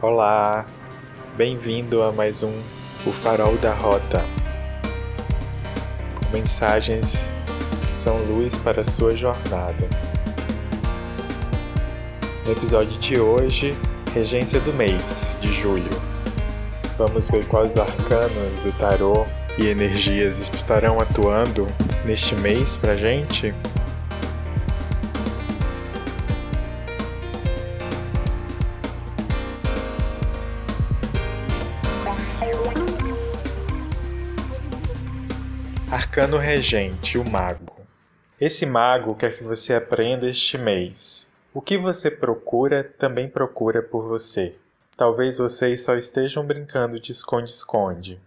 Olá, bem-vindo a mais um O Farol da Rota. Mensagens são luz para a sua jornada. No episódio de hoje, regência do mês de julho. Vamos ver quais arcanos do tarô e energias estarão atuando neste mês pra gente. Arcano Regente, o Mago. Esse mago quer que você aprenda este mês. O que você procura também procura por você. Talvez vocês só estejam brincando de esconde-esconde.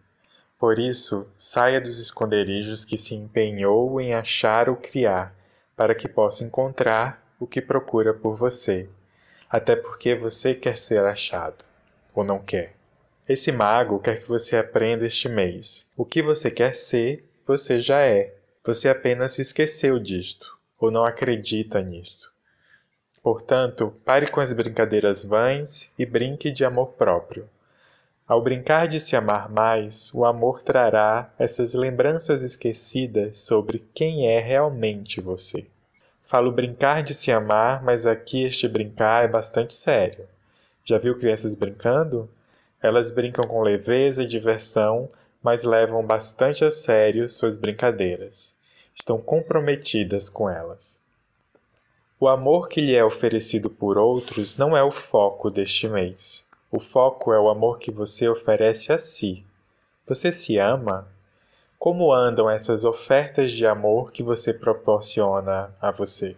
Por isso, saia dos esconderijos que se empenhou em achar ou criar, para que possa encontrar o que procura por você. Até porque você quer ser achado, ou não quer. Esse mago quer que você aprenda este mês. O que você quer ser você já é. Você apenas se esqueceu disto, ou não acredita nisto. Portanto, pare com as brincadeiras vãs e brinque de amor próprio. Ao brincar de se amar mais, o amor trará essas lembranças esquecidas sobre quem é realmente você. Falo brincar de se amar, mas aqui este brincar é bastante sério. Já viu crianças brincando? Elas brincam com leveza e diversão, mas levam bastante a sério suas brincadeiras. Estão comprometidas com elas. O amor que lhe é oferecido por outros não é o foco deste mês. O foco é o amor que você oferece a si. Você se ama? Como andam essas ofertas de amor que você proporciona a você?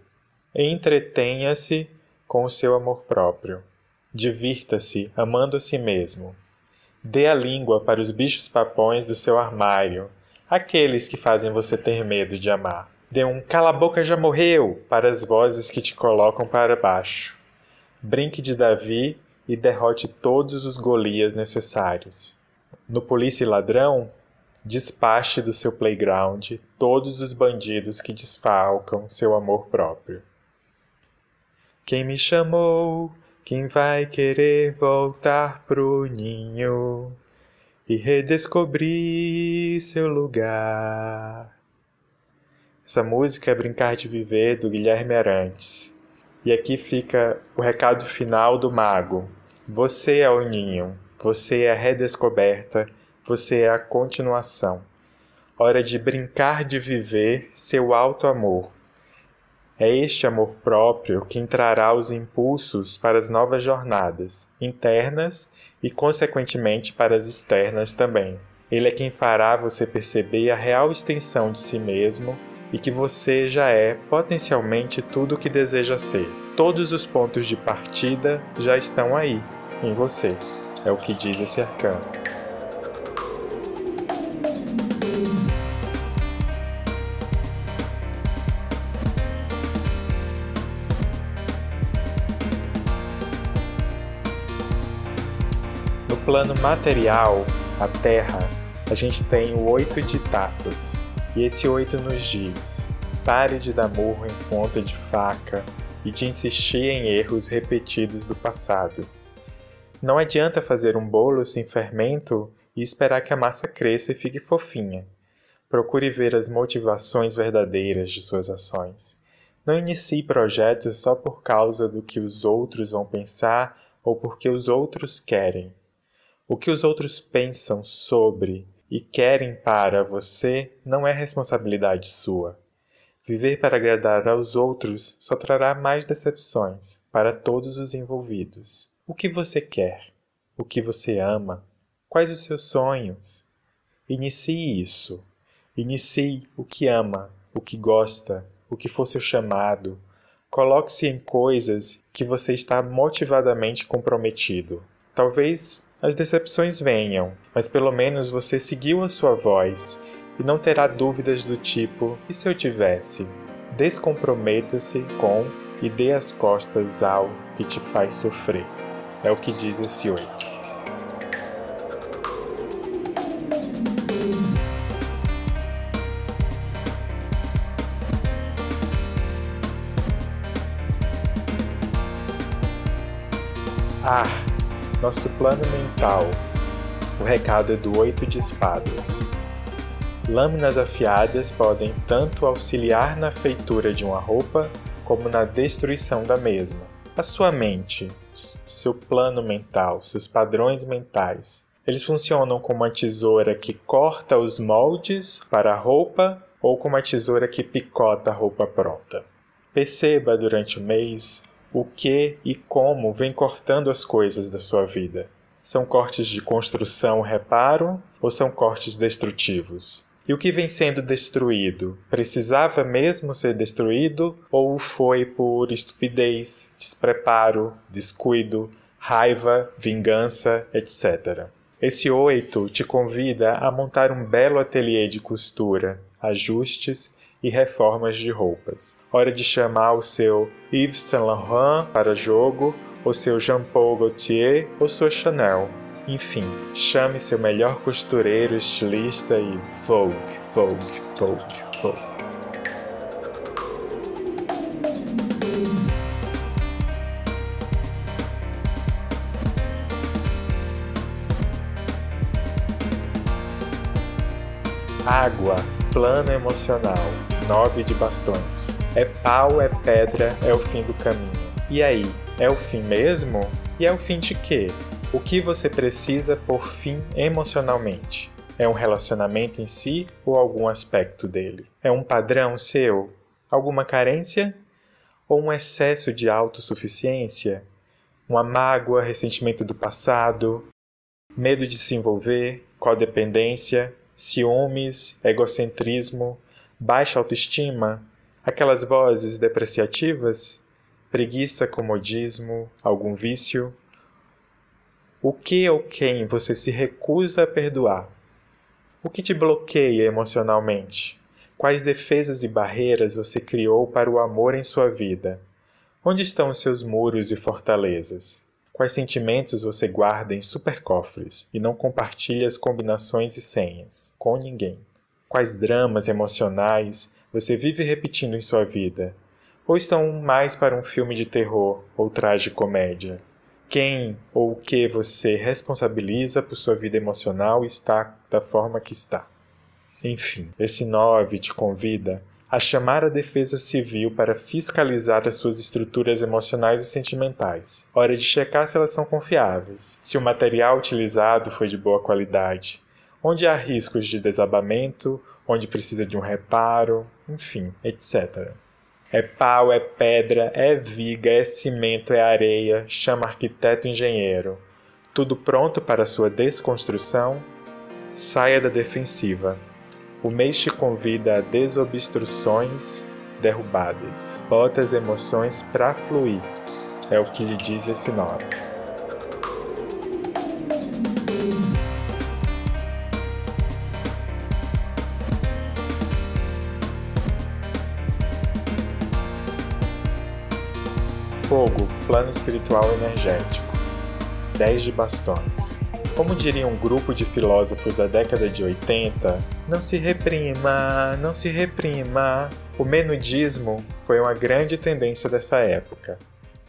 Entretenha-se com o seu amor próprio. Divirta-se amando a si mesmo. Dê a língua para os bichos papões do seu armário, aqueles que fazem você ter medo de amar. Dê um cala boca já morreu para as vozes que te colocam para baixo. Brinque de Davi e derrote todos os Golias necessários. No Polícia e Ladrão, despache do seu playground todos os bandidos que desfalcam seu amor próprio. Quem me chamou quem vai querer voltar pro ninho e redescobrir seu lugar? Essa música é Brincar de Viver do Guilherme Arantes. E aqui fica o recado final do mago. Você é o ninho, você é a redescoberta, você é a continuação. Hora de brincar de viver seu alto amor é este amor próprio que trará os impulsos para as novas jornadas, internas e, consequentemente, para as externas também. Ele é quem fará você perceber a real extensão de si mesmo e que você já é potencialmente tudo o que deseja ser. Todos os pontos de partida já estão aí, em você. É o que diz esse arcano. Plano material, a Terra, a gente tem o oito de taças. E esse oito nos diz: pare de dar murro em ponta de faca e de insistir em erros repetidos do passado. Não adianta fazer um bolo sem fermento e esperar que a massa cresça e fique fofinha. Procure ver as motivações verdadeiras de suas ações. Não inicie projetos só por causa do que os outros vão pensar ou porque os outros querem. O que os outros pensam sobre e querem para você não é responsabilidade sua. Viver para agradar aos outros só trará mais decepções para todos os envolvidos. O que você quer? O que você ama? Quais os seus sonhos? Inicie isso. Inicie o que ama, o que gosta, o que for seu chamado. Coloque-se em coisas que você está motivadamente comprometido. Talvez as decepções venham, mas pelo menos você seguiu a sua voz e não terá dúvidas do tipo: e se eu tivesse? Descomprometa-se com e dê as costas ao que te faz sofrer. É o que diz esse oito. Ah, nosso plano mental. O recado é do oito de espadas. Lâminas afiadas podem tanto auxiliar na feitura de uma roupa como na destruição da mesma. A sua mente, seu plano mental, seus padrões mentais, eles funcionam como uma tesoura que corta os moldes para a roupa ou como uma tesoura que picota a roupa pronta. Perceba durante o mês o que e como vem cortando as coisas da sua vida. São cortes de construção, reparo ou são cortes destrutivos? E o que vem sendo destruído? Precisava mesmo ser destruído ou foi por estupidez, despreparo, descuido, raiva, vingança, etc. Esse oito te convida a montar um belo ateliê de costura, ajustes e reformas de roupas. Hora de chamar o seu Yves Saint Laurent para jogo, o seu Jean Paul Gaultier ou sua Chanel enfim, chame seu melhor costureiro, estilista e Vogue, Vogue, Vogue, Vogue. Água, plano emocional, nove de bastões. É pau, é pedra, é o fim do caminho. E aí, é o fim mesmo? E é o fim de quê? O que você precisa por fim emocionalmente? É um relacionamento em si ou algum aspecto dele? É um padrão seu? Alguma carência? Ou um excesso de autossuficiência? Uma mágoa, ressentimento do passado? Medo de se envolver? Codependência? Ciúmes? Egocentrismo? Baixa autoestima? Aquelas vozes depreciativas? Preguiça, comodismo? Algum vício? O que ou quem você se recusa a perdoar? O que te bloqueia emocionalmente? Quais defesas e barreiras você criou para o amor em sua vida? Onde estão os seus muros e fortalezas? Quais sentimentos você guarda em supercofres e não compartilha as combinações e senhas com ninguém? Quais dramas emocionais você vive repetindo em sua vida? Ou estão mais para um filme de terror ou comédia? quem ou o que você responsabiliza por sua vida emocional está da forma que está. Enfim, esse 9 te convida a chamar a Defesa Civil para fiscalizar as suas estruturas emocionais e sentimentais. Hora de checar se elas são confiáveis, se o material utilizado foi de boa qualidade, onde há riscos de desabamento, onde precisa de um reparo, enfim, etc. É pau, é pedra, é viga, é cimento, é areia, chama arquiteto engenheiro. Tudo pronto para sua desconstrução? Saia da defensiva. O mês te convida a desobstruções derrubadas. Bota as emoções para fluir. É o que lhe diz esse nome. Fogo, plano espiritual energético. 10 de bastões. Como diria um grupo de filósofos da década de 80, não se reprima, não se reprima. O menudismo foi uma grande tendência dessa época.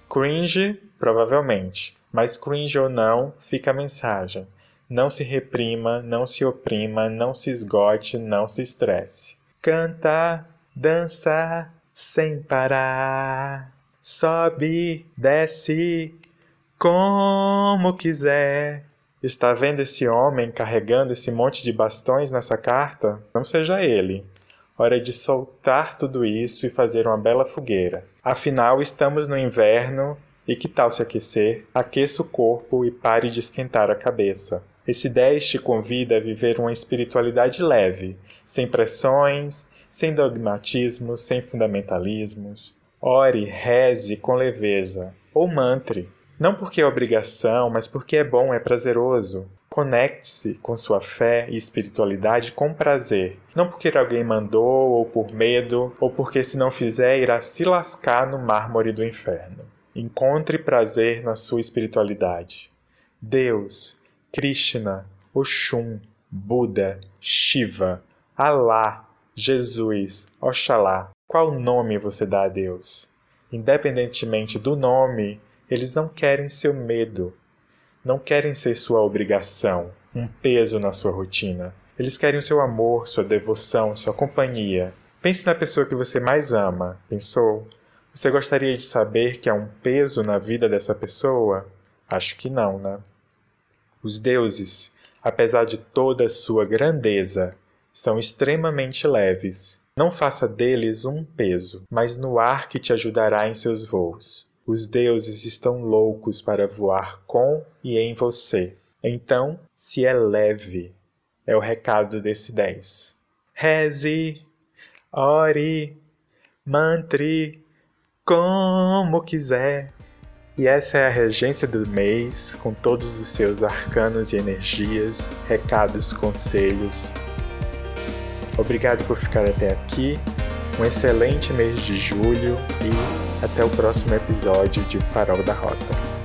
Cringe, provavelmente, mas cringe ou não, fica a mensagem. Não se reprima, não se oprima, não se esgote, não se estresse. Canta, dança, sem parar sobe, desce, como quiser. Está vendo esse homem carregando esse monte de bastões nessa carta? Não seja ele. Hora de soltar tudo isso e fazer uma bela fogueira. Afinal, estamos no inverno e que tal se aquecer? Aqueça o corpo e pare de esquentar a cabeça. Esse 10 te convida a viver uma espiritualidade leve, sem pressões, sem dogmatismos, sem fundamentalismos. Ore, reze com leveza, ou mantre, não porque é obrigação, mas porque é bom, é prazeroso. Conecte-se com sua fé e espiritualidade com prazer, não porque alguém mandou, ou por medo, ou porque se não fizer irá se lascar no mármore do inferno. Encontre prazer na sua espiritualidade. Deus, Krishna, Oxum, Buda, Shiva, Alá, Jesus, Oxalá, qual nome você dá a Deus? Independentemente do nome, Eles não querem seu medo, não querem ser sua obrigação, um peso na sua rotina. Eles querem o seu amor, sua devoção, sua companhia. Pense na pessoa que você mais ama. Pensou? Você gostaria de saber que há um peso na vida dessa pessoa? Acho que não, né? Os deuses, apesar de toda a sua grandeza, são extremamente leves. Não faça deles um peso, mas no ar que te ajudará em seus voos. Os deuses estão loucos para voar com e em você. Então, se é leve, é o recado desse 10. Reze, ore, mantre, como quiser. E essa é a regência do mês, com todos os seus arcanos e energias, recados, conselhos. Obrigado por ficar até aqui. Um excelente mês de julho e até o próximo episódio de Farol da Rota.